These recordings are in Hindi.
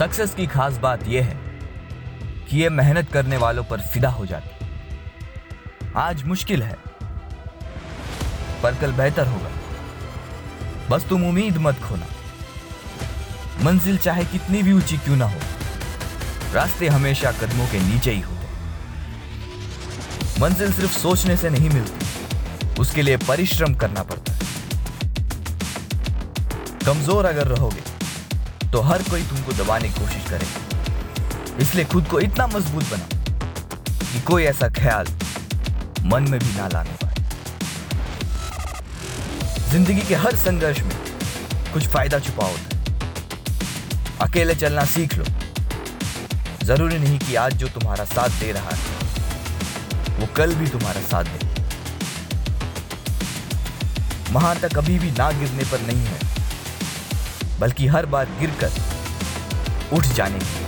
सक्सेस की खास बात यह है कि ये मेहनत करने वालों पर फिदा हो जाती आज मुश्किल है, पर कल बेहतर होगा। बस तुम उम्मीद मत खोना। मंजिल चाहे कितनी भी ऊँची क्यों ना हो, रास्ते हमेशा कदमों के नीचे ही होते मंजिल सिर्फ़ सोचने से नहीं मिलती, उसके लिए परिश्रम करना पड़ता है। कमज़ोर अगर रहोगे तो हर कोई तुमको दबाने की कोशिश करेगा इसलिए खुद को इतना मज़बूत बनाओ कि कोई ऐसा ख्याल मन में भी ना लाने पाए। ज़िंदगी के हर संघर्ष में कुछ फ़ायदा छुपा होता है। अकेले चलना सीख लो। ज़रूरी नहीं कि आज जो तुम्हारा साथ दे रहा है, वो कल भी तुम्हारा साथ दे। महानता कभी भी ना गिरने पर नहीं है। बल्कि हर बार गिरकर उठ जाने की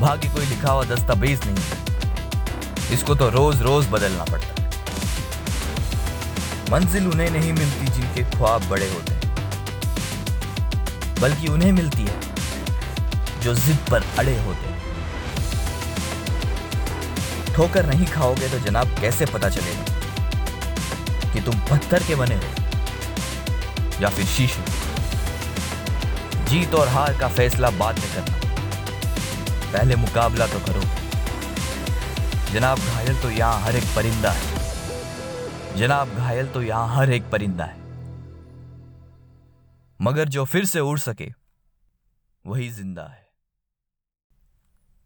भाग्य कोई लिखा हुआ दस्तावेज़ नहीं है। इसको तो रोज रोज बदलना पड़ता है। मंजिल उन्हें नहीं मिलती जिनके ख्वाब बड़े होते हैं। बल्कि उन्हें मिलती है जो जिद पर अड़े होते हैं। ठोकर नहीं खाओगे तो जनाब कैसे पता चलेगा कि तुम पत्थर के बने हो या फिर शीशे? जीत और हार का फैसला बाद में करना। पहले मुकाबला तो करो। जनाब घायल तो यहाँ हर एक परिंदा है। जनाब घायल तो यहाँ हर एक परिंदा है। मगर जो फिर से उड़ सके, वही ज़िंदा है।